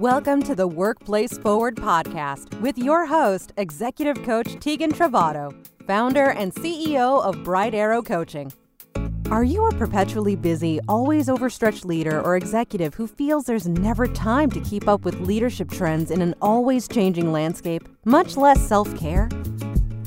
Welcome to the Workplace Forward podcast with your host, Executive Coach Tegan Trovato, founder and CEO of Bright Arrow Coaching. Are you a perpetually busy, always overstretched leader or executive who feels there's never time to keep up with leadership trends in an always changing landscape, much less self care?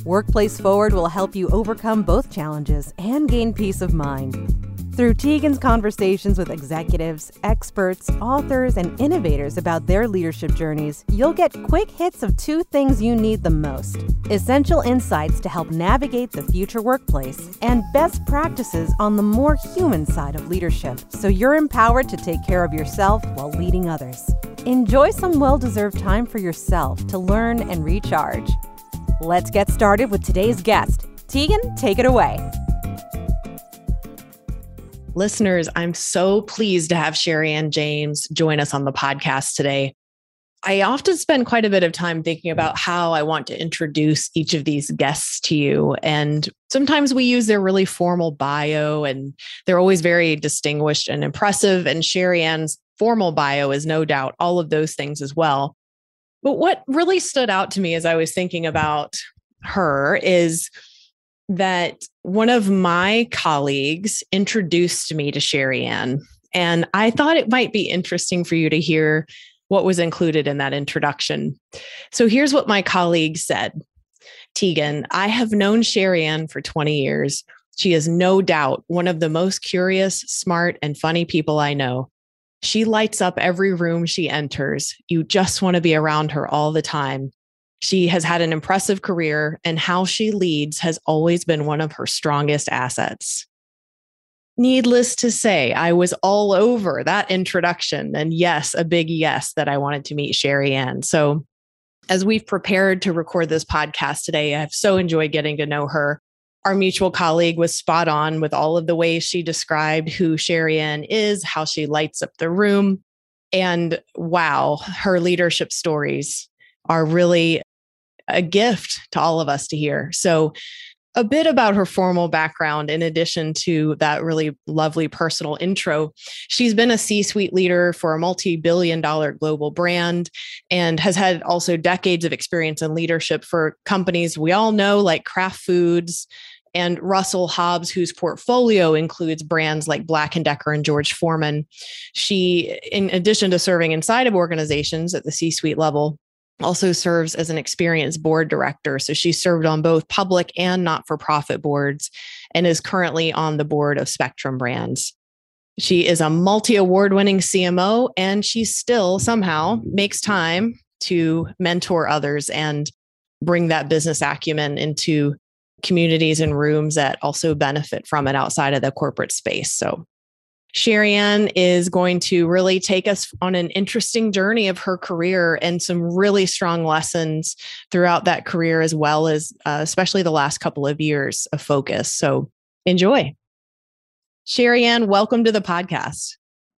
Workplace Forward will help you overcome both challenges and gain peace of mind. Through Tegan's conversations with executives, experts, authors, and innovators about their leadership journeys, you'll get quick hits of two things you need the most essential insights to help navigate the future workplace, and best practices on the more human side of leadership so you're empowered to take care of yourself while leading others. Enjoy some well deserved time for yourself to learn and recharge. Let's get started with today's guest. Tegan, take it away. Listeners, I'm so pleased to have Sherianne James join us on the podcast today. I often spend quite a bit of time thinking about how I want to introduce each of these guests to you. And sometimes we use their really formal bio, and they're always very distinguished and impressive. And Sherianne's formal bio is no doubt all of those things as well. But what really stood out to me as I was thinking about her is that one of my colleagues introduced me to Sherianne. And I thought it might be interesting for you to hear what was included in that introduction. So here's what my colleague said Tegan, I have known Sherianne for 20 years. She is no doubt one of the most curious, smart, and funny people I know. She lights up every room she enters. You just want to be around her all the time. She has had an impressive career, and how she leads has always been one of her strongest assets. Needless to say, I was all over that introduction. And yes, a big yes that I wanted to meet Sherianne. So, as we've prepared to record this podcast today, I've so enjoyed getting to know her. Our mutual colleague was spot on with all of the ways she described who Sherianne is, how she lights up the room. And wow, her leadership stories are really a gift to all of us to hear. So, a bit about her formal background, in addition to that really lovely personal intro. She's been a C suite leader for a multi billion dollar global brand and has had also decades of experience in leadership for companies we all know, like Kraft Foods, and Russell Hobbs, whose portfolio includes brands like Black and Decker and George Foreman. She, in addition to serving inside of organizations at the C-suite level, also serves as an experienced board director. So she served on both public and not for profit boards and is currently on the board of Spectrum Brands. She is a multi award winning CMO and she still somehow makes time to mentor others and bring that business acumen into communities and rooms that also benefit from it outside of the corporate space. So Sherry is going to really take us on an interesting journey of her career and some really strong lessons throughout that career, as well as uh, especially the last couple of years of focus. So enjoy. Sherry welcome to the podcast.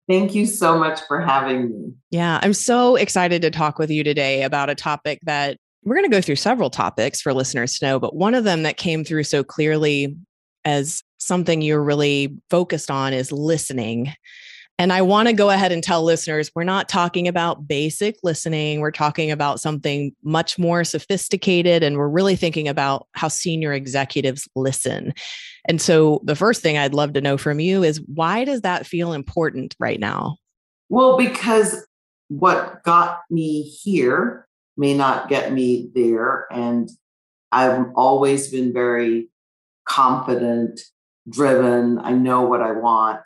Thank you so much for having me. Yeah, I'm so excited to talk with you today about a topic that we're going to go through several topics for listeners to know, but one of them that came through so clearly as something you're really focused on is listening. And I want to go ahead and tell listeners we're not talking about basic listening. We're talking about something much more sophisticated. And we're really thinking about how senior executives listen. And so the first thing I'd love to know from you is why does that feel important right now? Well, because what got me here may not get me there. And I've always been very confident, driven. I know what I want.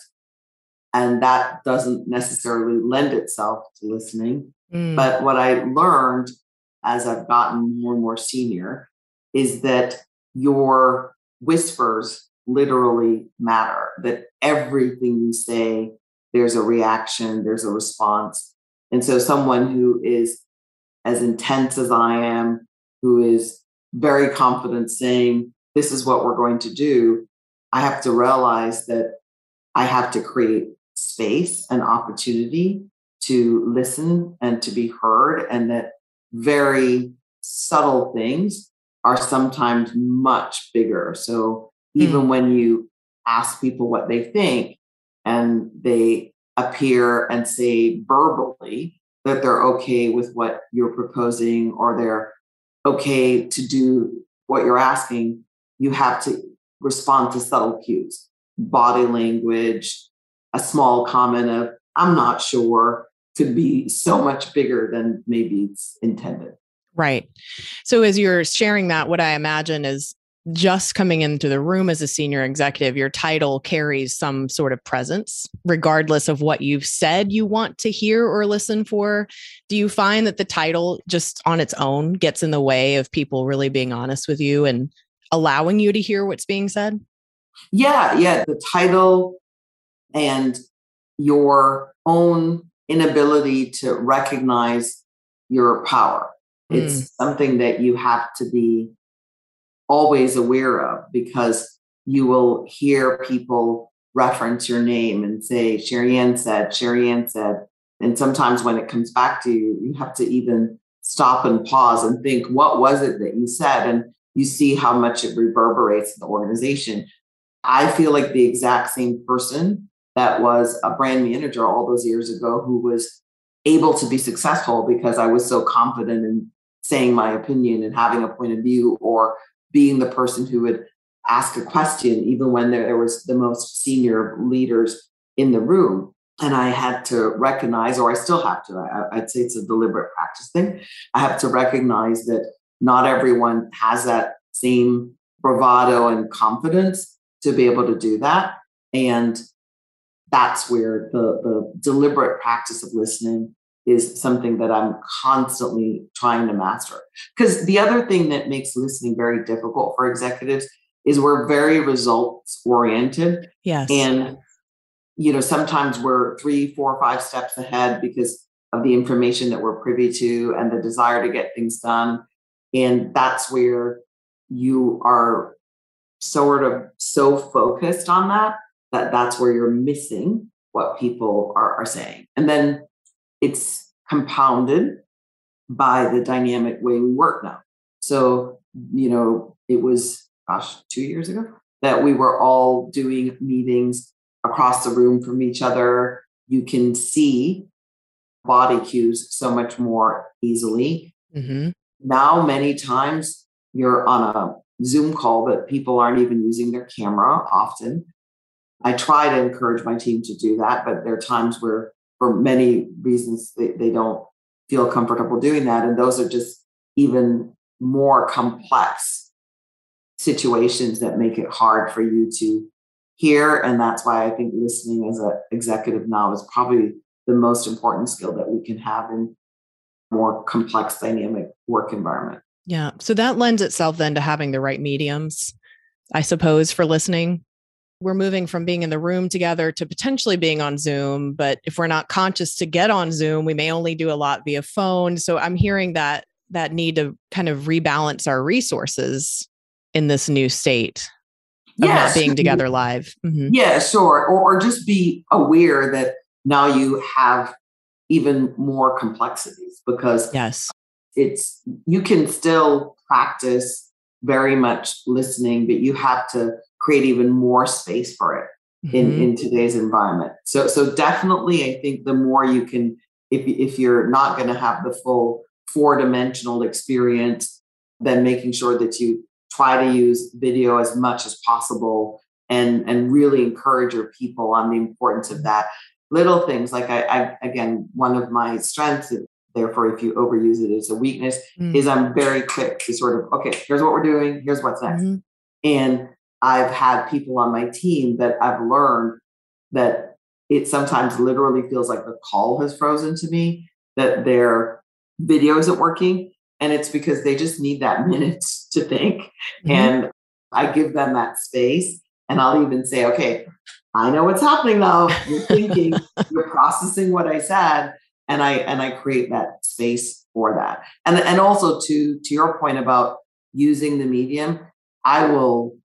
And that doesn't necessarily lend itself to listening. Mm. But what I learned as I've gotten more and more senior is that your whispers literally matter, that everything you say, there's a reaction, there's a response. And so, someone who is as intense as I am, who is very confident saying, this is what we're going to do, I have to realize that I have to create space and opportunity to listen and to be heard, and that very subtle things are sometimes much bigger. So even mm. when you ask people what they think and they appear and say verbally that they're okay with what you're proposing or they're okay to do what you're asking, you have to respond to subtle cues, body language, a small comment of, I'm not sure, could be so much bigger than maybe it's intended. Right. So as you're sharing that, what I imagine is just coming into the room as a senior executive, your title carries some sort of presence, regardless of what you've said you want to hear or listen for. Do you find that the title just on its own gets in the way of people really being honest with you and allowing you to hear what's being said? Yeah, yeah. The title and your own inability to recognize your power. It's mm. something that you have to be always aware of because you will hear people reference your name and say, Sherianne said, Sherianne said. And sometimes when it comes back to you, you have to even stop and pause and think, what was it that you said? And you see how much it reverberates in the organization. I feel like the exact same person that was a brand manager all those years ago who was able to be successful because I was so confident in saying my opinion and having a point of view or being the person who would ask a question, even when there, was the most senior leaders in the room. And I had to recognize, or I still have to, I, I'd say it's a deliberate practice thing. I have to recognize that not everyone has that same bravado and confidence to be able to do that. And that's where the, the deliberate practice of listening is something that I'm constantly trying to master. Because the other thing that makes listening very difficult for executives is we're very results oriented. Yes. And, you know, sometimes we're three, four, five steps ahead because of the information that we're privy to and the desire to get things done. And that's where you are sort of so focused on that that that's where you're missing what people are, are saying. And then it's compounded by the dynamic way we work now. So, you know, it was, gosh, two years ago that we were all doing meetings across the room from each other. You can see body cues so much more easily. Mm-hmm. Now, many times you're on a Zoom call, but people aren't even using their camera often. I try to encourage my team to do that, but there are times where for many reasons they, they don't feel comfortable doing that and those are just even more complex situations that make it hard for you to hear and that's why i think listening as an executive now is probably the most important skill that we can have in more complex dynamic work environment yeah so that lends itself then to having the right mediums i suppose for listening we're moving from being in the room together to potentially being on Zoom. But if we're not conscious to get on Zoom, we may only do a lot via phone. So I'm hearing that that need to kind of rebalance our resources in this new state of yes. not being together live. Mm-hmm. Yeah, sure. Or, or just be aware that now you have even more complexities because yes, it's you can still practice very much listening, but you have to create even more space for it mm-hmm. in, in today's environment. So, so definitely, I think the more you can, if, if you're not going to have the full four dimensional experience, then making sure that you try to use video as much as possible and, and really encourage your people on the importance of that. Little things like I, I again, one of my strengths, therefore, if you overuse it, it's a weakness, mm-hmm. is I'm very quick to sort of, okay, here's what we're doing, here's what's next. Mm-hmm. And I've had people on my team that I've learned that it sometimes literally feels like the call has frozen to me, that their video isn't working. And it's because they just need that minute to think. Mm-hmm. And I give them that space. And I'll even say, okay, I know what's happening now. You're thinking, you're processing what I said. And I and I create that space for that. And and also to to your point about using the medium, I will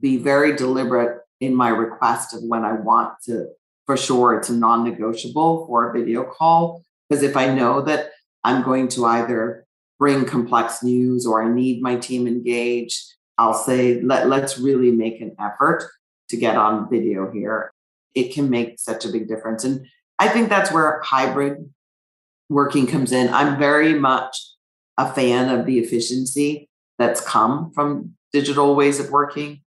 be very deliberate in my request of when I want to, for sure, it's a non negotiable for a video call. Because if I know that I'm going to either bring complex news or I need my team engaged, I'll say, Let, let's really make an effort to get on video here. It can make such a big difference. And I think that's where hybrid working comes in. I'm very much a fan of the efficiency that's come from digital ways of working.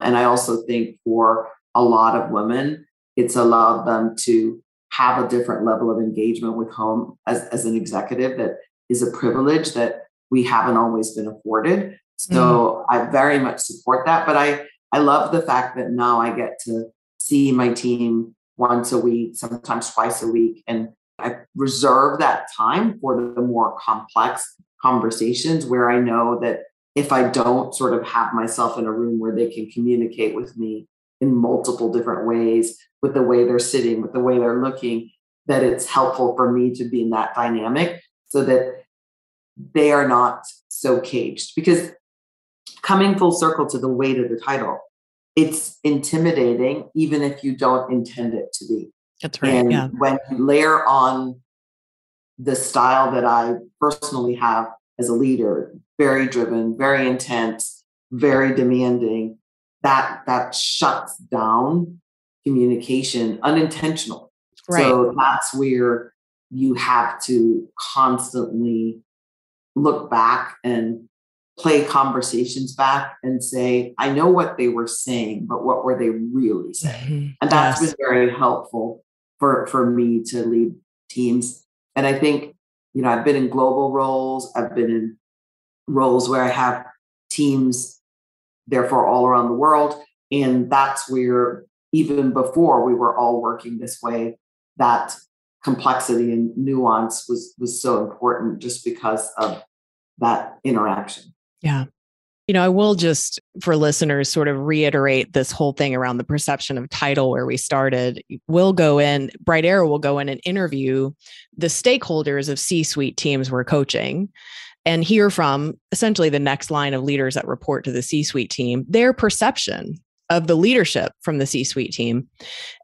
And I also think for a lot of women, it's allowed them to have a different level of engagement with home as, as an executive that is a privilege that we haven't always been afforded. So mm. I very much support that. But I, I love the fact that now I get to see my team once a week, sometimes twice a week. And I reserve that time for the more complex conversations where I know that if I don't sort of have myself in a room where they can communicate with me in multiple different ways, with the way they're sitting, with the way they're looking, that it's helpful for me to be in that dynamic so that they are not so caged. Because coming full circle to the weight of the title, it's intimidating, even if you don't intend it to be. That's right. And yeah. when you layer on the style that I personally have as a leader, very driven, very intense, very demanding, that that shuts down communication unintentional. Right. So that's where you have to constantly look back and play conversations back and say, I know what they were saying, but what were they really saying? Mm-hmm. And that's yes. been very helpful for, for me to lead teams. And I think, you know, I've been in global roles, I've been in roles where I have teams, therefore, all around the world. And that's where, even before we were all working this way, that complexity and nuance was was so important just because of that interaction. Yeah. You know, I will just for listeners sort of reiterate this whole thing around the perception of title where we started. We'll go in, Bright Arrow will go in and interview the stakeholders of C suite teams we're coaching and hear from essentially the next line of leaders that report to the C suite team, their perception of the leadership from the C suite team.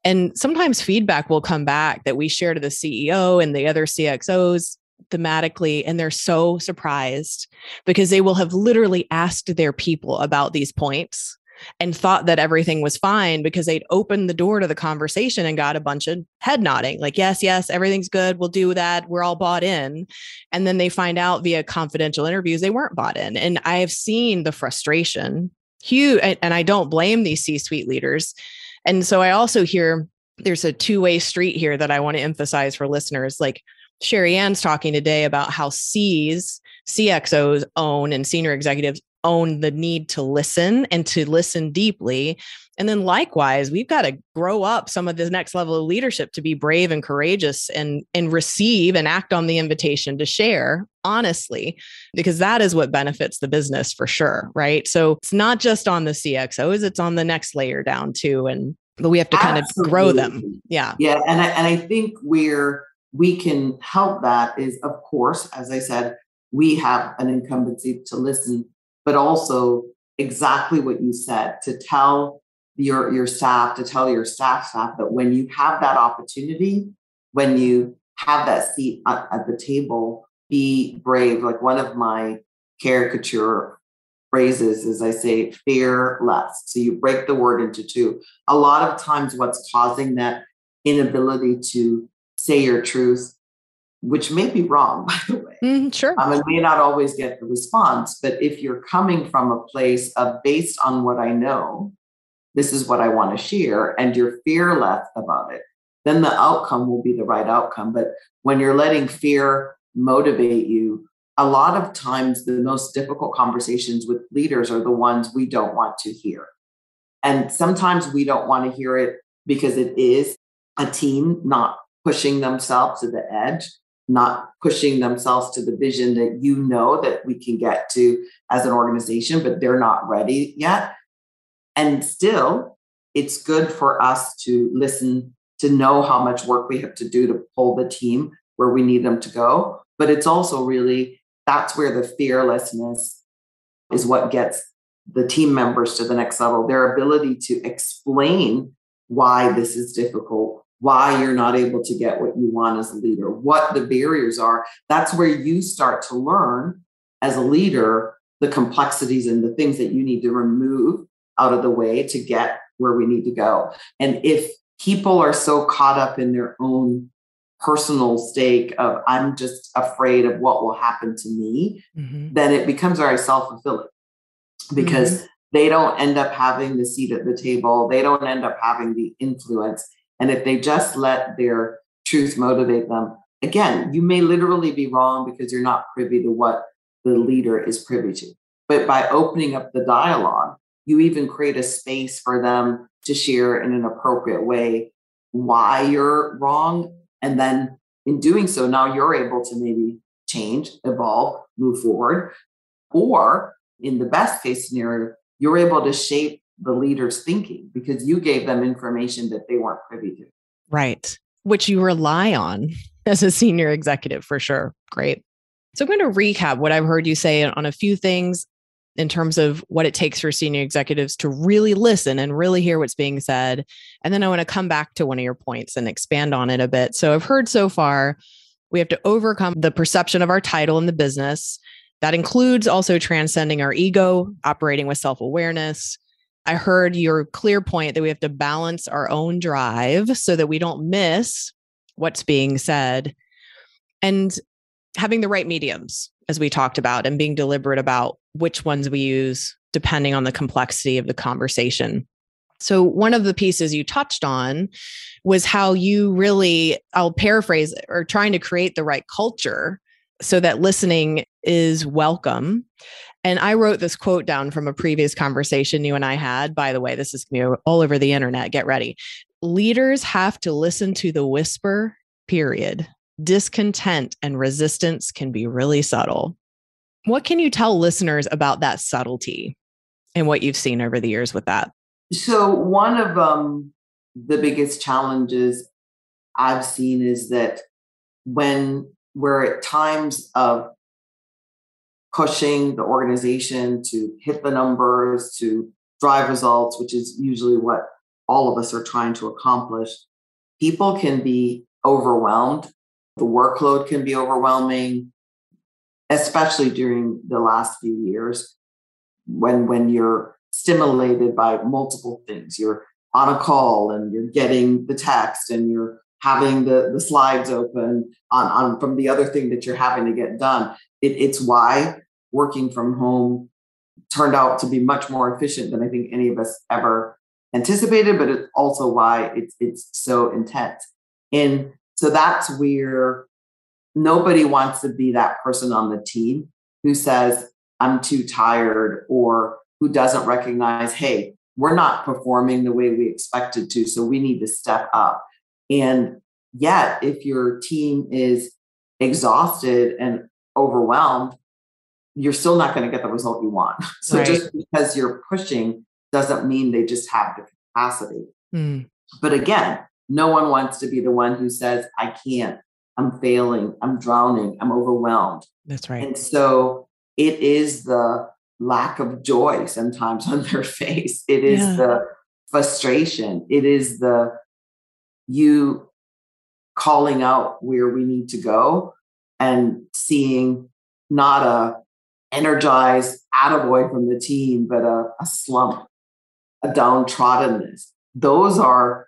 And sometimes feedback will come back that we share to the CEO and the other CXOs thematically and they're so surprised because they will have literally asked their people about these points and thought that everything was fine because they'd opened the door to the conversation and got a bunch of head nodding like yes yes everything's good we'll do that we're all bought in. And then they find out via confidential interviews they weren't bought in and i have seen the frustration huge and i don't blame these c-suite leaders. And so i also hear there's a two-way street here that i want to emphasize for listeners like Sherianne's talking today about how C's, CXOs own and senior executives own the need to listen and to listen deeply. And then likewise, we've got to grow up some of this next level of leadership to be brave and courageous and and receive and act on the invitation to share honestly because that is what benefits the business for sure, right? So it's not just on the CXOs, it's on the next layer down too and but we have to Absolutely. kind of grow them. Yeah. Yeah, and I, and I think we're we can help that is, of course, as I said, we have an incumbency to listen, but also exactly what you said to tell your your staff to tell your staff staff that when you have that opportunity when you have that seat at, at the table be brave. Like one of my caricature phrases is i say fear less. So you break the word into two. A lot of times what's causing that inability to say your truth, which may be wrong, by the way. Mm, sure. Um, and may not always get the response. But if you're coming from a place of based on what I know, this is what I want to share, and you're fearless about it, then the outcome will be the right outcome. But when you're letting fear motivate you, a lot of times the most difficult conversations with leaders are the ones we don't want to hear. And sometimes we don't want to hear it because it is a team, not pushing themselves to the edge, not pushing themselves to the vision that you know that we can get to as an organization, but they're not ready yet. And still, it's good for us to listen, to know how much work we have to do to pull the team where we need them to go. But it's also really that's where the fearlessness is what gets the team members to the next level their ability to explain why this is difficult why you're not able to get what you want as a leader, what the barriers are. That's where you start to learn as a leader the complexities and the things that you need to remove out of the way to get where we need to go. And if people are so caught up in their own personal stake of I'm just afraid of what will happen to me, mm-hmm. then it becomes very self fulfilling because mm-hmm. they don't end up having the seat at the table. They don't end up having the influence. And if they just let their truth motivate them, again, you may literally be wrong because you're not privy to what the leader is privy to. But by opening up the dialogue, you even create a space for them to share in an appropriate way why you're wrong. And then in doing so, now you're able to maybe change, evolve, move forward. Or in the best case scenario, you're able to shape the leader's thinking because you gave them information that they weren't privy to. Right. Which you rely on as a senior executive for sure. Great. So I'm going to recap what I've heard you say on a few things in terms of what it takes for senior executives to really listen and really hear what's being said. And then I want to come back to one of your points and expand on it a bit. So I've heard so far we have to overcome the perception of our title in the business. That includes also transcending our ego, operating with self awareness. I heard your clear point that we have to balance our own drive so that we don't miss what's being said. And having the right mediums, as we talked about, and being deliberate about which ones we use depending on the complexity of the conversation. So, one of the pieces you touched on was how you really, I'll paraphrase, or trying to create the right culture so that listening is welcome. And I wrote this quote down from a previous conversation you and I had. By the way, this is going to be all over the internet. Get ready. Leaders have to listen to the whisper, period discontent and resistance can be really subtle. What can you tell listeners about that subtlety and what you've seen over the years with that? So, one of um, the biggest challenges I've seen is that when we're at times of pushing the organization to hit the numbers, to drive results, which is usually what all of us are trying to accomplish, people can be overwhelmed the workload can be overwhelming, especially during the last few years when when you're stimulated by multiple things. You're on a call and you're getting the text and you're having the, the slides open on, on from the other thing that you're having to get done. It, it's why working from home turned out to be much more efficient than I think any of us ever anticipated, but it's also why it's it's so intense. And so that's where nobody wants to be that person on the team who says, I'm too tired, or who doesn't recognize, hey, we're not performing the way we expected to. So we need to step up. And yet, if your team is exhausted and overwhelmed, you're still not going to get the result you want. So right. just because you're pushing doesn't mean they just have the capacity. Mm. But again, no one wants to be the one who says, I can't, I'm failing, I'm drowning, I'm overwhelmed. That's right. And so it is the lack of joy sometimes on their face. It is yeah. the frustration. It is the you calling out where we need to go and seeing not a energized attaboy from the team, but a, a slump, a downtroddenness. Those are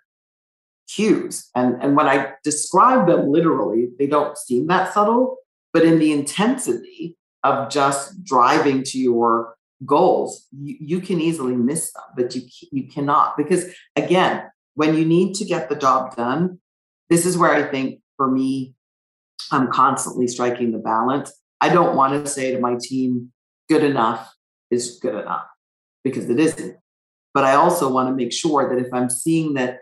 cues. And, and when I describe them literally, they don't seem that subtle, but in the intensity of just driving to your goals, you, you can easily miss them, but you, you cannot. Because again, when you need to get the job done, this is where I think for me, I'm constantly striking the balance. I don't want to say to my team, good enough is good enough because it isn't. But I also want to make sure that if I'm seeing that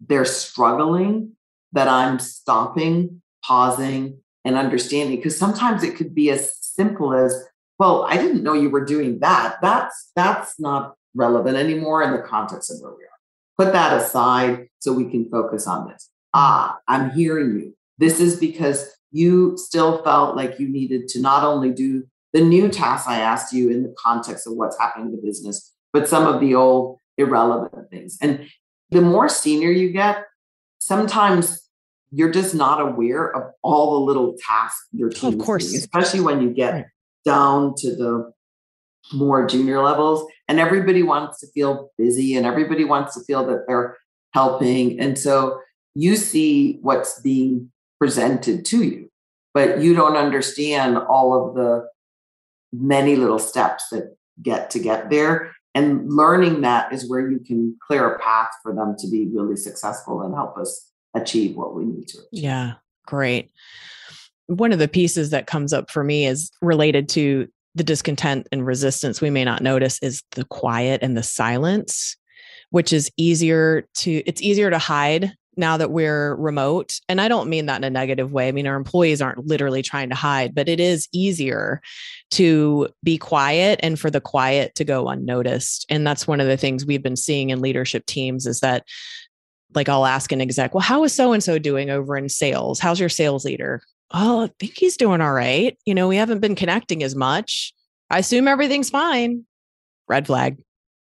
they're struggling, that I'm stopping, pausing, and understanding. Because sometimes it could be as simple as, well, I didn't know you were doing that. That's that's not relevant anymore in the context of where we are. Put that aside so we can focus on this. Ah, I'm hearing you. This is because you still felt like you needed to not only do the new tasks I asked you in the context of what's happening in the business, but some of the old irrelevant things. And the more senior you get, sometimes you're just not aware of all the little tasks your oh, team of course. Doing, especially when you get right. down to the more junior levels and everybody wants to feel busy and everybody wants to feel that they're helping and so you see what's being presented to you, but you don't understand all of the many little steps that get to get there. And learning that is where you can clear a path for them to be really successful and help us achieve what we need to. Achieve. Yeah, great. One of the pieces that comes up for me is related to the discontent and resistance we may not notice is the quiet and the silence which is easier to it's easier to hide now that we're remote and i don't mean that in a negative way i mean our employees aren't literally trying to hide but it is easier to be quiet and for the quiet to go unnoticed and that's one of the things we've been seeing in leadership teams is that like i'll ask an exec well how is so and so doing over in sales? How's your sales leader? Oh i think he's doing all right. You know we haven't been connecting as much. I assume everything's fine. Red flag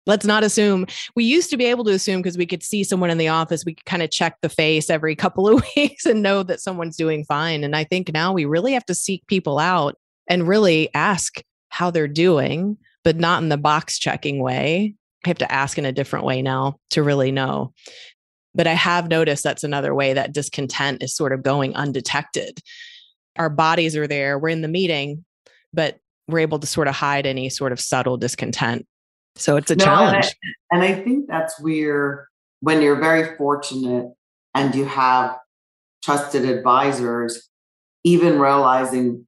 let's not assume. We used to be able to assume because we could see someone in the office we could kind of check the face every couple of weeks and know that someone's doing fine and i think now we really have to seek people out and really ask how they're doing but not in the box checking way. I have to ask in a different way now to really know. But i have noticed that's another way that discontent is sort of going undetected. Our bodies are there we're in the meeting but we're able to sort of hide any sort of subtle discontent so it's a no, challenge. And I, and I think that's where, when you're very fortunate and you have trusted advisors, even realizing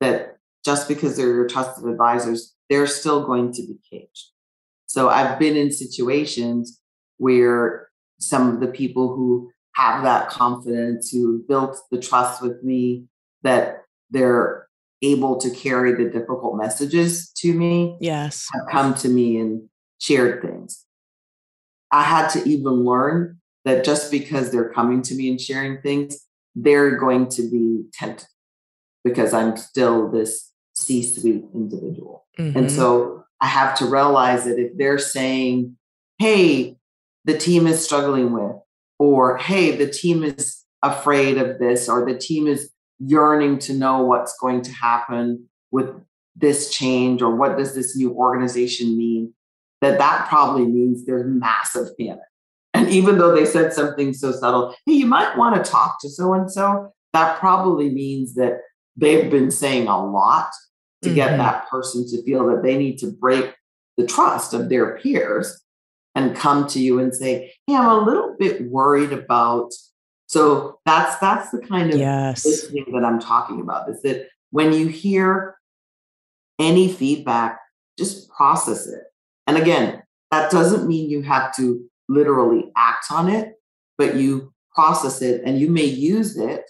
that just because they're your trusted advisors, they're still going to be caged. So I've been in situations where some of the people who have that confidence, who built the trust with me, that they're able to carry the difficult messages to me yes. have come to me and shared things. I had to even learn that just because they're coming to me and sharing things they're going to be tempted because i'm still this c-suite individual. Mm-hmm. and so i have to realize that if they're saying hey the team is struggling with or hey the team is afraid of this or the team is yearning to know what's going to happen with this change or what does this new organization mean that that probably means there's massive panic and even though they said something so subtle hey you might want to talk to so and so that probably means that they've been saying a lot to mm-hmm. get that person to feel that they need to break the trust of their peers and come to you and say hey i'm a little bit worried about so that's that's the kind of yes. listening that I'm talking about. Is that when you hear any feedback, just process it. And again, that doesn't mean you have to literally act on it, but you process it and you may use it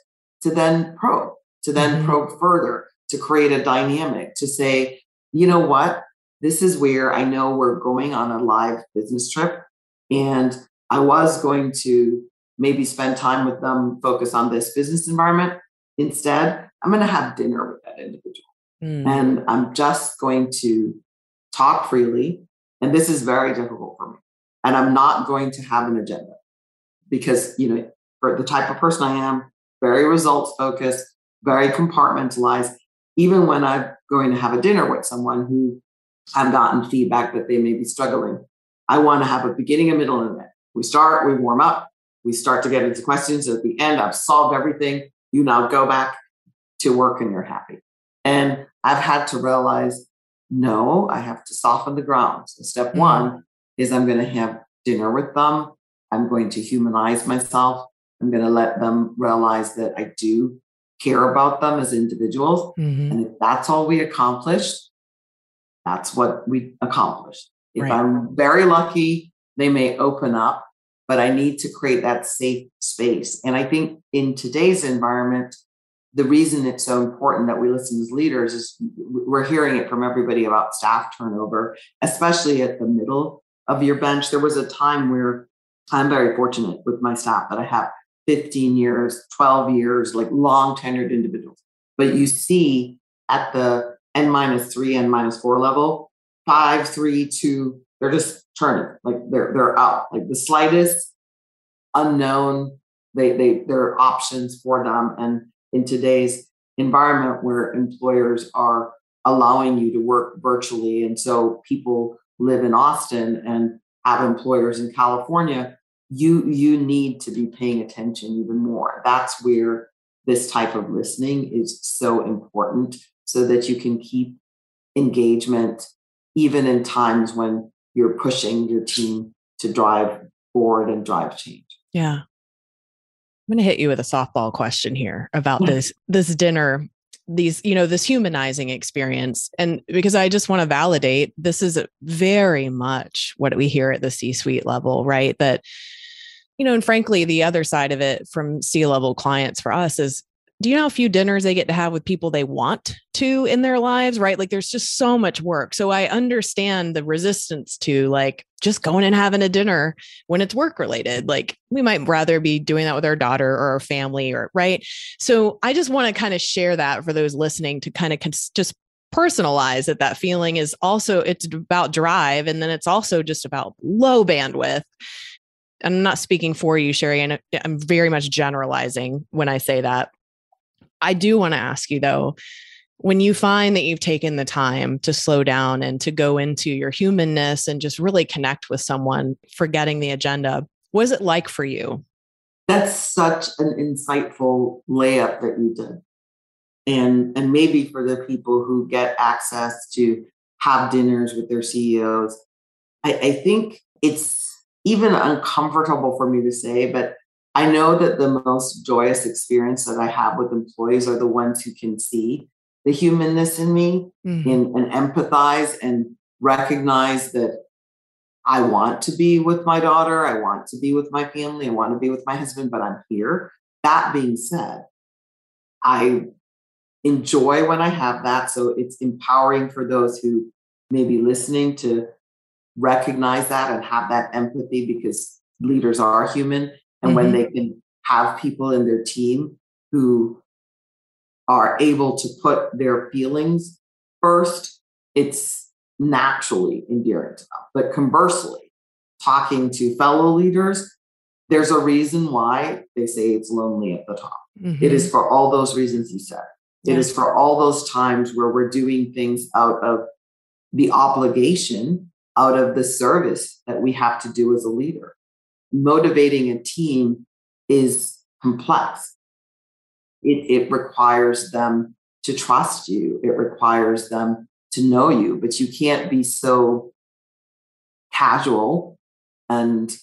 to then probe, to then mm-hmm. probe further, to create a dynamic, to say, you know what, this is where I know we're going on a live business trip. And I was going to maybe spend time with them, focus on this business environment. Instead, I'm going to have dinner with that individual. Mm. And I'm just going to talk freely. And this is very difficult for me. And I'm not going to have an agenda because, you know, for the type of person I am, very results focused, very compartmentalized. Even when I'm going to have a dinner with someone who I've gotten feedback that they may be struggling, I want to have a beginning, a middle, and an end. We start, we warm up, we start to get into questions. At the end, I've solved everything. You now go back to work and you're happy. And I've had to realize no, I have to soften the ground. So, step mm-hmm. one is I'm going to have dinner with them. I'm going to humanize myself. I'm going to let them realize that I do care about them as individuals. Mm-hmm. And if that's all we accomplished, that's what we accomplished. If right. I'm very lucky, they may open up but I need to create that safe space. And I think in today's environment, the reason it's so important that we listen as leaders is we're hearing it from everybody about staff turnover, especially at the middle of your bench. There was a time where I'm very fortunate with my staff that I have 15 years, 12 years, like long tenured individuals. But you see at the N minus three, N minus four level, five, three, two, they're just turning like they're they're out. Like the slightest unknown they they there are options for them. And in today's environment where employers are allowing you to work virtually and so people live in austin and have employers in california you you need to be paying attention even more. That's where this type of listening is so important so that you can keep engagement even in times when you're pushing your team to drive forward and drive change. Yeah. I'm going to hit you with a softball question here about this this dinner these you know this humanizing experience and because i just want to validate this is very much what we hear at the c suite level right that you know and frankly the other side of it from c level clients for us is do you know how few dinners they get to have with people they want to in their lives right? Like there's just so much work. So i understand the resistance to like just going and having a dinner when it's work related. Like we might rather be doing that with our daughter or our family or right? So i just want to kind of share that for those listening to kind of just personalize that that feeling is also it's about drive and then it's also just about low bandwidth. I'm not speaking for you, Sherry, and uh, I'm very much generalizing when I say that. I do want to ask you though, when you find that you've taken the time to slow down and to go into your humanness and just really connect with someone, forgetting the agenda, what is it like for you? That's such an insightful layup that you did. And, and maybe for the people who get access to have dinners with their CEOs, I, I think it's even uncomfortable for me to say, but I know that the most joyous experience that I have with employees are the ones who can see the humanness in me mm-hmm. and, and empathize and recognize that I want to be with my daughter, I want to be with my family, I want to be with my husband, but I'm here. That being said, I enjoy when I have that. So it's empowering for those who may be listening to recognize that and have that empathy because leaders are human and mm-hmm. when they can have people in their team who are able to put their feelings first, it's naturally endearing to them. But conversely, talking to fellow leaders, there's a reason why they say it's lonely at the top. Mm-hmm. It is mm-hmm. for all those reasons you said. It is for all those times where we're doing things out of the obligation, out of the service that we have to do as a leader motivating a team is complex. It, it requires them to trust you, it requires them to know you, but you can't be so casual and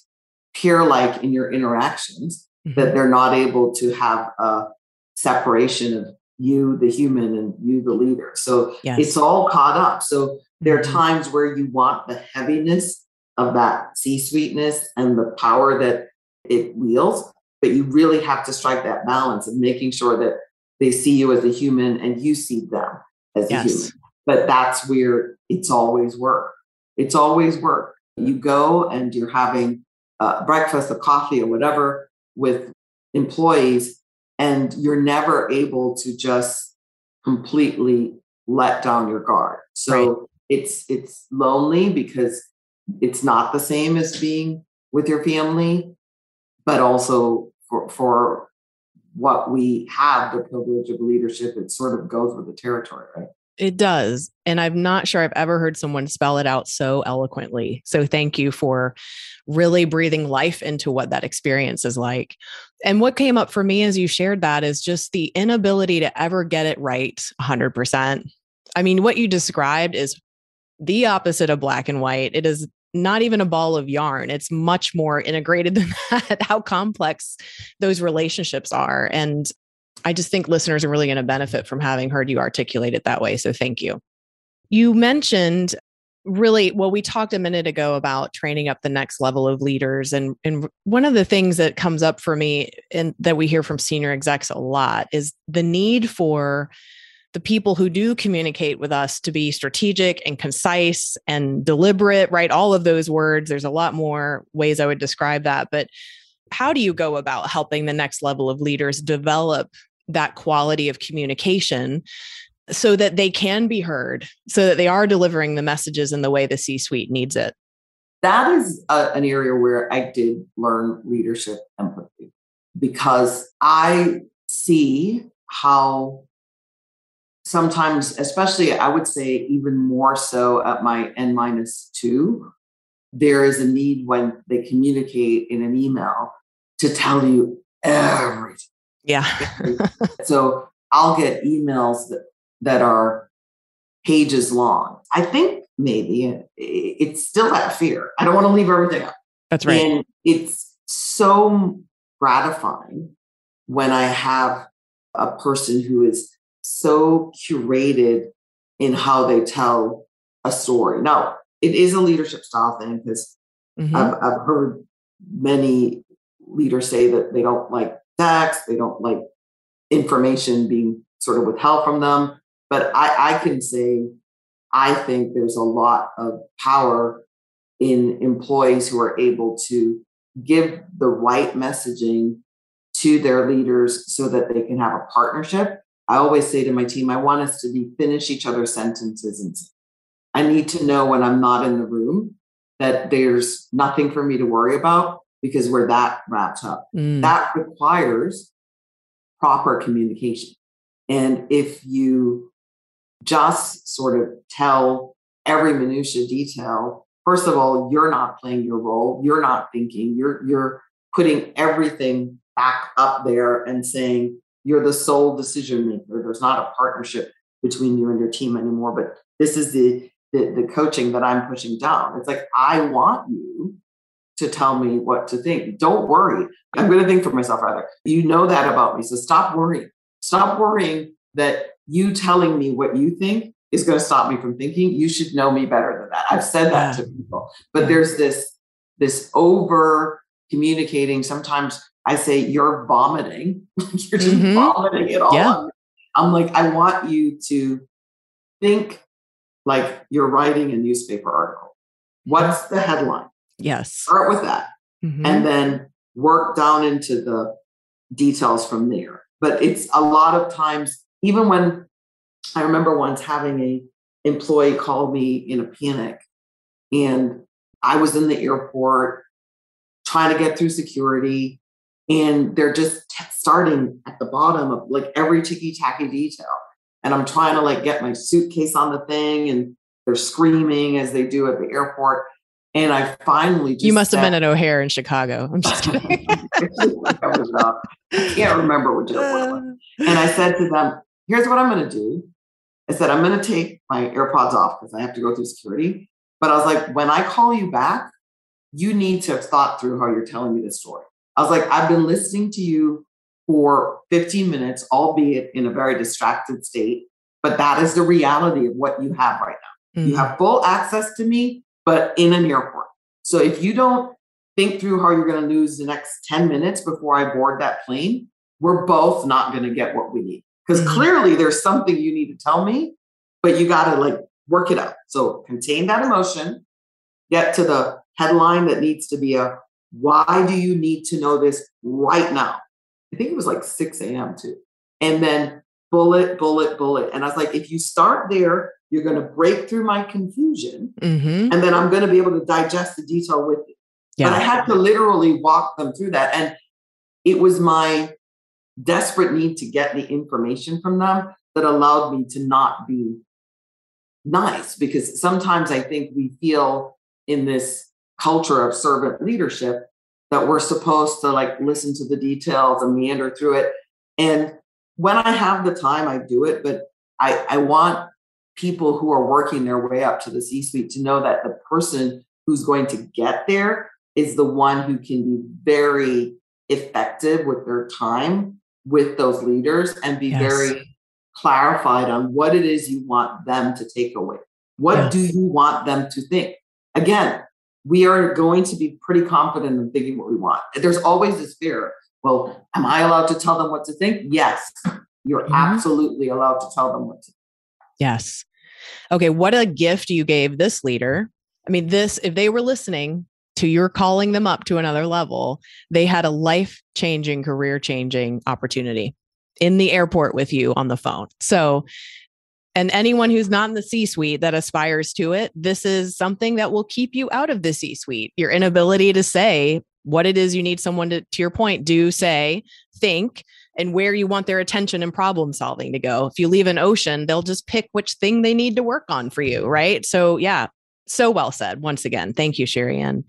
peer like in your interactions mm-hmm. that they're not able to have a separation of you, the human, and you, the leader. So yes. it's all caught up. So there are mm-hmm. times where you want the heaviness of that C sweetness and the power that it wields. But you really have to strike that balance of making sure that they see you as a human and you see them as yes. a human. But that's where it's always work. It's always work. You go and you're having uh, breakfast or coffee or whatever with employees, and you're never able to just completely let down your guard. So right. it's it's lonely because it's not the same as being with your family, but also for, for what we have the privilege of leadership, it sort of goes with the territory, right? It does. And I'm not sure I've ever heard someone spell it out so eloquently. So thank you for really breathing life into what that experience is like. And what came up for me as you shared that is just the inability to ever get it right 100%. I mean, what you described is the opposite of black and white. It is not even a ball of yarn. It's much more integrated than that, how complex those relationships are. And I just think listeners are really going to benefit from having heard you articulate it that way. So thank you. You mentioned really well we talked a minute ago about training up the next level of leaders and and one of the things that comes up for me and that we hear from senior execs a lot is the need for the people who do communicate with us to be strategic and concise and deliberate, right? All of those words. There's a lot more ways I would describe that. But how do you go about helping the next level of leaders develop that quality of communication so that they can be heard, so that they are delivering the messages in the way the C suite needs it? That is a, an area where I did learn leadership empathy because I see how sometimes, especially I would say even more so at my N minus two, there is a need when they communicate in an email to tell you everything. Yeah. so I'll get emails that, that are pages long. I think maybe eh, it's still that fear. I don't want to leave everything up. That's right. And it's so gratifying when I have a person who is so curated in how they tell a story. Now, it is a leadership style thing because mm-hmm. I've, I've heard many leaders say that they don't like text, they don't like information being sort of withheld from them. But I, I can say, I think there's a lot of power in employees who are able to give the right messaging to their leaders so that they can have a partnership. I always say to my team, I want us to be finish each other's sentences and I need to know when I'm not in the room that there's nothing for me to worry about because we're that wrapped up. Mm. That requires proper communication. And if you just sort of tell every minutia detail, first of all, you're not playing your role. You're not thinking. You're you're putting everything back up there and saying you're the sole decision maker. There's not a partnership between you and your team anymore. But this is the the, the coaching that I'm pushing down. It's like, I want you to tell me what to think. Don't worry. I'm going to think for myself rather. You know that about me. So stop worrying. Stop worrying that you telling me what you think is going to stop me from thinking. You should know me better than that. I've said that to people. But there's this this over communicating. Sometimes I say you're vomiting. you're just mm-hmm. vomiting it all. Yeah. I'm like, I want you to think like you're writing a newspaper article. What's the headline? Yes. Start with that. Mm-hmm. And then work down into the details from there. But it's a lot of times, even when I remember once having a employee call me in a panic and I was in the airport trying to get through security and they're just t- starting at the bottom of like every ticky tacky detail and I'm trying to like get my suitcase on the thing and they're screaming as they do at the airport. And I finally You must said, have been at O'Hare in Chicago. I'm just kidding. I can't remember what it was. And I said to them, here's what I'm gonna do. I said, I'm gonna take my AirPods off because I have to go through security. But I was like, when I call you back, you need to have thought through how you're telling me this story. I was like, I've been listening to you for 15 minutes, albeit in a very distracted state. But that is the reality of what you have right now. Mm-hmm. You have full access to me, but in an airport. So if you don't think through how you're going to lose the next 10 minutes before I board that plane, we're both not going to get what we need. Because mm-hmm. clearly there's something you need to tell me, but you got to like work it out. So contain that emotion, get to the headline that needs to be a why do you need to know this right now? I think it was like 6 a.m. too. And then bullet, bullet, bullet. And I was like, if you start there, you're going to break through my confusion. Mm-hmm. And then I'm going to be able to digest the detail with you. Yeah. But I had to literally walk them through that. And it was my desperate need to get the information from them that allowed me to not be nice because sometimes I think we feel in this culture of servant leadership that we're supposed to like listen to the details and meander through it. And when I have the time, I do it. But I, I want people who are working their way up to the C suite to know that the person who's going to get there is the one who can be very effective with their time with those leaders and be yes. very clarified on what it is you want them to take away. What yes. do you want them to think? Again, we are going to be pretty confident in thinking what we want. There's always this fear. Well, am I allowed to tell them what to think? Yes, you're mm-hmm. absolutely allowed to tell them what to think. Yes. Okay. What a gift you gave this leader. I mean, this, if they were listening to your calling them up to another level, they had a life changing, career changing opportunity in the airport with you on the phone. So and anyone who's not in the C suite that aspires to it, this is something that will keep you out of the C suite. Your inability to say what it is you need someone to, to your point, do say, think, and where you want their attention and problem solving to go. If you leave an ocean, they'll just pick which thing they need to work on for you. Right. So, yeah, so well said. Once again, thank you, Sherianne.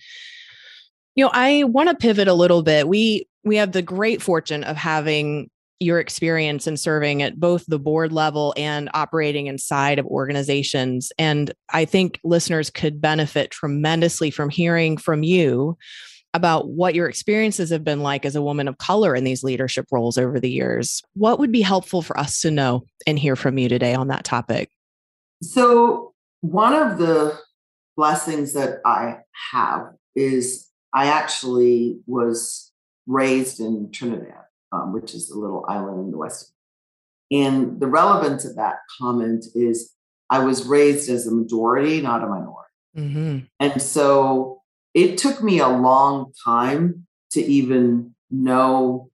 You know, I want to pivot a little bit. We we have the great fortune of having your experience in serving at both the board level and operating inside of organizations. And I think listeners could benefit tremendously from hearing from you about what your experiences have been like as a woman of color in these leadership roles over the years. What would be helpful for us to know and hear from you today on that topic? So, one of the blessings that I have is I actually was raised in Trinidad um, which is a little island in the west. And the relevance of that comment is I was raised as a majority, not a minority. Mm-hmm. And so it took me a long time to even know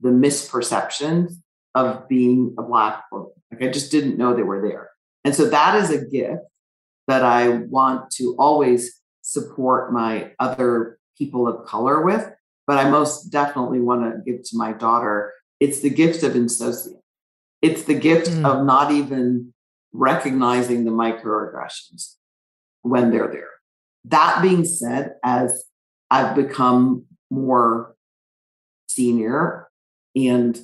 the misperceptions of being a Black woman. Like I just didn't know they were there. And so that is a gift that I want to always support my other people of color with but I most definitely want to give to my daughter. It's the gift of insouciance. It's the gift mm. of not even recognizing the microaggressions when they're there. That being said, as I've become more senior and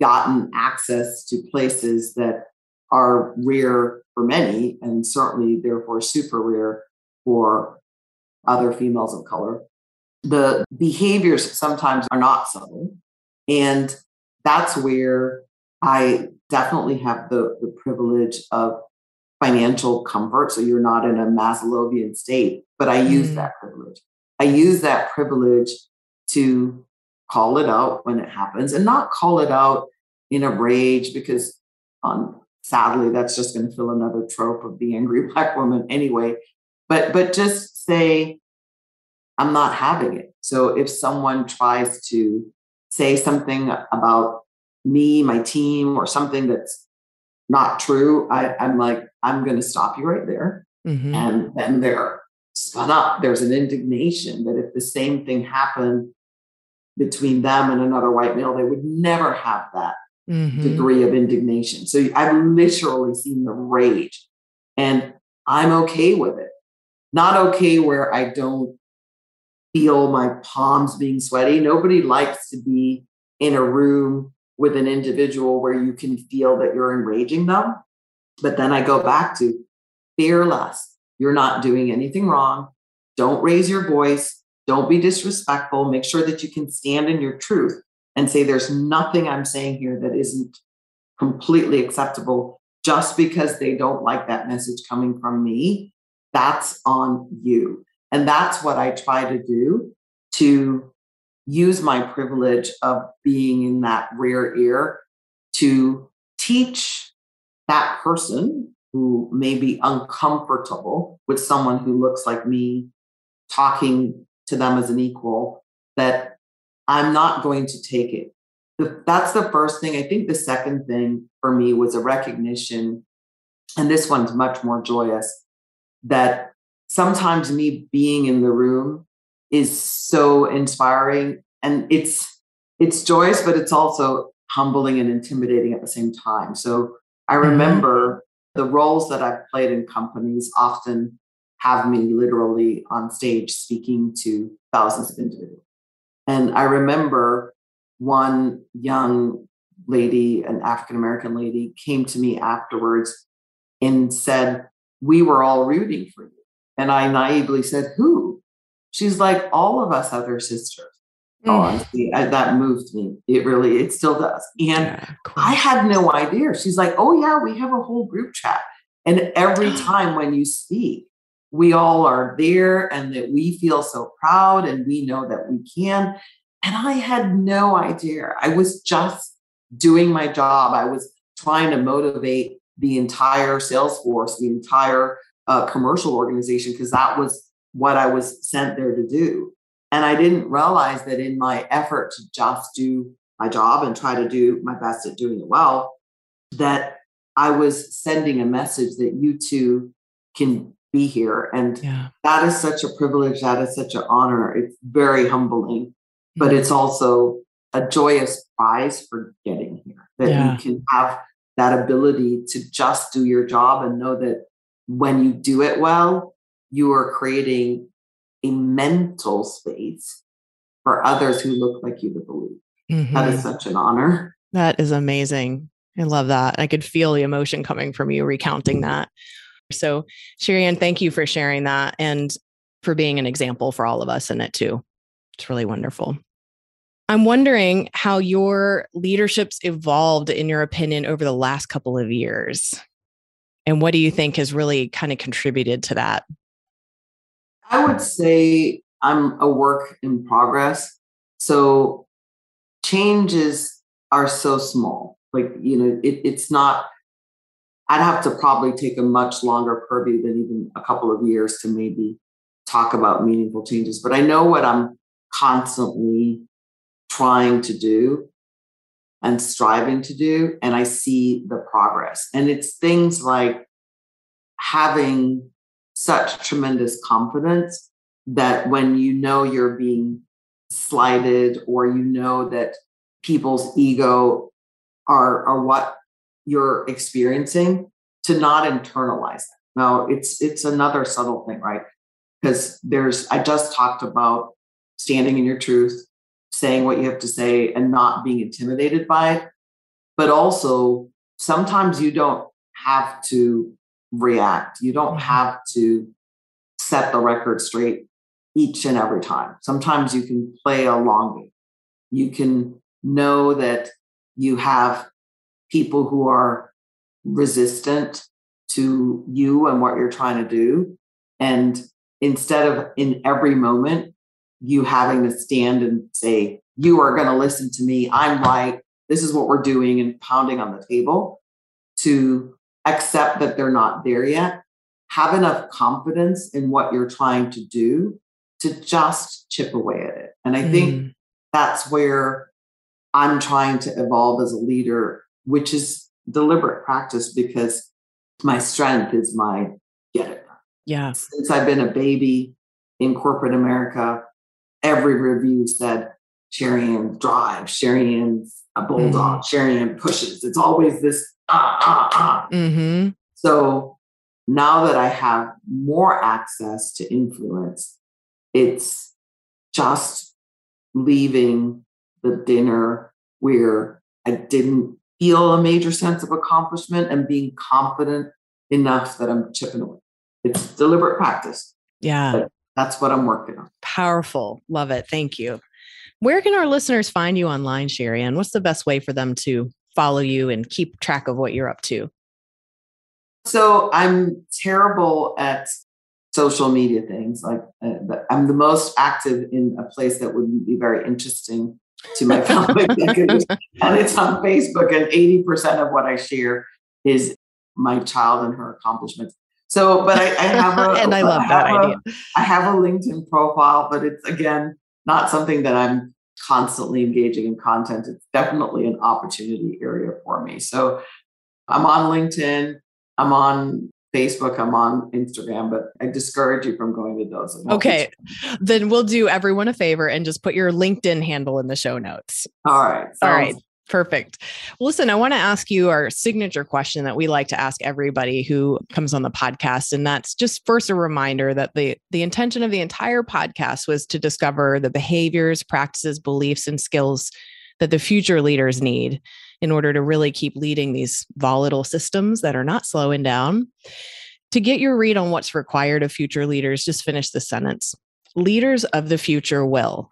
gotten access to places that are rare for many and certainly therefore super rare for other females of color the behaviors sometimes are not subtle. And that's where I definitely have the, the privilege of financial comfort. So you're not in a Maslowian state, but I use mm. that privilege. I use that privilege to call it out when it happens and not call it out in a rage because um, sadly that's just going to fill another trope of the angry black woman anyway but but just say I'm not having it. So if someone tries to say something about me, my team, or something that's not true, I, am like, I'm going to stop you right there. Mm-hmm. And then they're spun up. There's an indignation that if the same thing happened between them and another white male, they would never have that mm-hmm. degree of indignation. So I've literally seen the rage, and I'm okay with it. Not okay where I don't feel my palms being sweaty. Nobody likes to be in a room with an individual where you can feel that you're enraging them. But then I go back to fear less. You're not doing anything wrong. Don't raise your voice. Don't be disrespectful. Make sure that you can stand in your truth and say, there's nothing I'm saying here that isn't completely acceptable just because they don't like that message coming from me. That's on you. And that's what I try to do to use my privilege of being in that rear ear to teach that person who may be uncomfortable with someone who looks like me talking to them as an equal that I'm not going to take it. That's the first thing. I think the second thing for me was a recognition, and this one's much more joyous, that sometimes me being in the room is so inspiring and it's it's joyous but it's also humbling and intimidating at the same time so i mm-hmm. remember mm-hmm. the roles that i've played in companies often have me literally on stage speaking to thousands of individuals and i remember one young lady an african american lady came to me afterwards and said we were all rooting for you and I naively said, Who? She's like, All of us other sisters. Mm. Oh, see, I, that moved me. It really, it still does. And yeah, cool. I had no idea. She's like, Oh, yeah, we have a whole group chat. And every time when you speak, we all are there and that we feel so proud and we know that we can. And I had no idea. I was just doing my job. I was trying to motivate the entire sales force, the entire a commercial organization because that was what I was sent there to do. And I didn't realize that in my effort to just do my job and try to do my best at doing it well, that I was sending a message that you too can be here. And yeah. that is such a privilege. That is such an honor. It's very humbling, but it's also a joyous prize for getting here that yeah. you can have that ability to just do your job and know that when you do it well, you are creating a mental space for others who look like you to believe. Mm-hmm. That is mm-hmm. such an honor. That is amazing. I love that. I could feel the emotion coming from you recounting that. So, Sherry thank you for sharing that and for being an example for all of us in it too. It's really wonderful. I'm wondering how your leadership's evolved, in your opinion, over the last couple of years. And what do you think has really kind of contributed to that? I would say I'm a work in progress. So changes are so small. Like, you know, it, it's not, I'd have to probably take a much longer purview than even a couple of years to maybe talk about meaningful changes. But I know what I'm constantly trying to do and striving to do, and I see the progress. And it's things like having such tremendous confidence that when you know you're being slighted or you know that people's ego are, are what you're experiencing to not internalize that. Now it's it's another subtle thing, right? Because there's I just talked about standing in your truth, saying what you have to say and not being intimidated by it. But also sometimes you don't have to react. You don't mm-hmm. have to set the record straight each and every time. Sometimes you can play a long game. You can know that you have people who are resistant to you and what you're trying to do. And instead of in every moment, you having to stand and say, You are going to listen to me. I'm right. This is what we're doing, and pounding on the table to accept that they're not there yet. Have enough confidence in what you're trying to do to just chip away at it. And I mm. think that's where I'm trying to evolve as a leader, which is deliberate practice because my strength is my get it. Yeah. Since I've been a baby in corporate America, every review said Sherianne drives, Sherianne's a bulldog, mm. Sherianne pushes. It's always this ah, ah, ah. Mm-hmm. So now that I have more access to influence, it's just leaving the dinner where I didn't feel a major sense of accomplishment and being confident enough that I'm chipping away. It's deliberate practice. Yeah. That's what I'm working on. Powerful. Love it. Thank you. Where can our listeners find you online, Sherianne? What's the best way for them to follow you and keep track of what you're up to? So I'm terrible at social media things. Like uh, I'm the most active in a place that wouldn't be very interesting to my family, and it's on Facebook. And 80% of what I share is my child and her accomplishments. So, but I, I have a and I love I that idea. A, I have a LinkedIn profile, but it's again not something that I'm constantly engaging in content. It's definitely an opportunity area for me. So I'm on LinkedIn. I'm on Facebook, I'm on Instagram, but I discourage you from going to those. Okay. Then we'll do everyone a favor and just put your LinkedIn handle in the show notes. All right. All right. Perfect. Well, listen, I want to ask you our signature question that we like to ask everybody who comes on the podcast. And that's just first a reminder that the, the intention of the entire podcast was to discover the behaviors, practices, beliefs, and skills that the future leaders need in order to really keep leading these volatile systems that are not slowing down. To get your read on what's required of future leaders, just finish the sentence. Leaders of the future will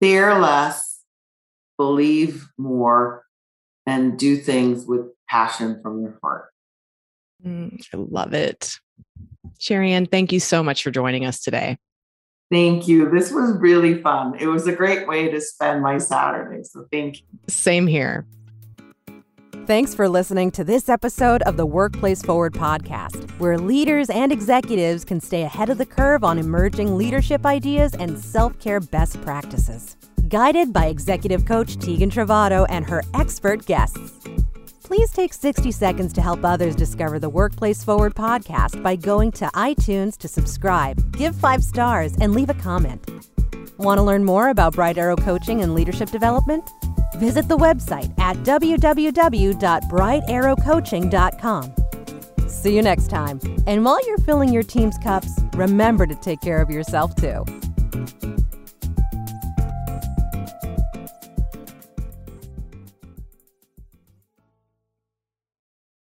fear less, believe more, and do things with passion from your heart. Mm, I love it. Sherianne, thank you so much for joining us today. Thank you. This was really fun. It was a great way to spend my Saturday. So thank you. Same here. Thanks for listening to this episode of the Workplace Forward podcast, where leaders and executives can stay ahead of the curve on emerging leadership ideas and self care best practices. Guided by executive coach Tegan Trovato and her expert guests. Please take 60 seconds to help others discover the Workplace Forward podcast by going to iTunes to subscribe, give five stars, and leave a comment. Want to learn more about Bright Arrow coaching and leadership development? Visit the website at www.brightarrowcoaching.com. See you next time. And while you're filling your team's cups, remember to take care of yourself too.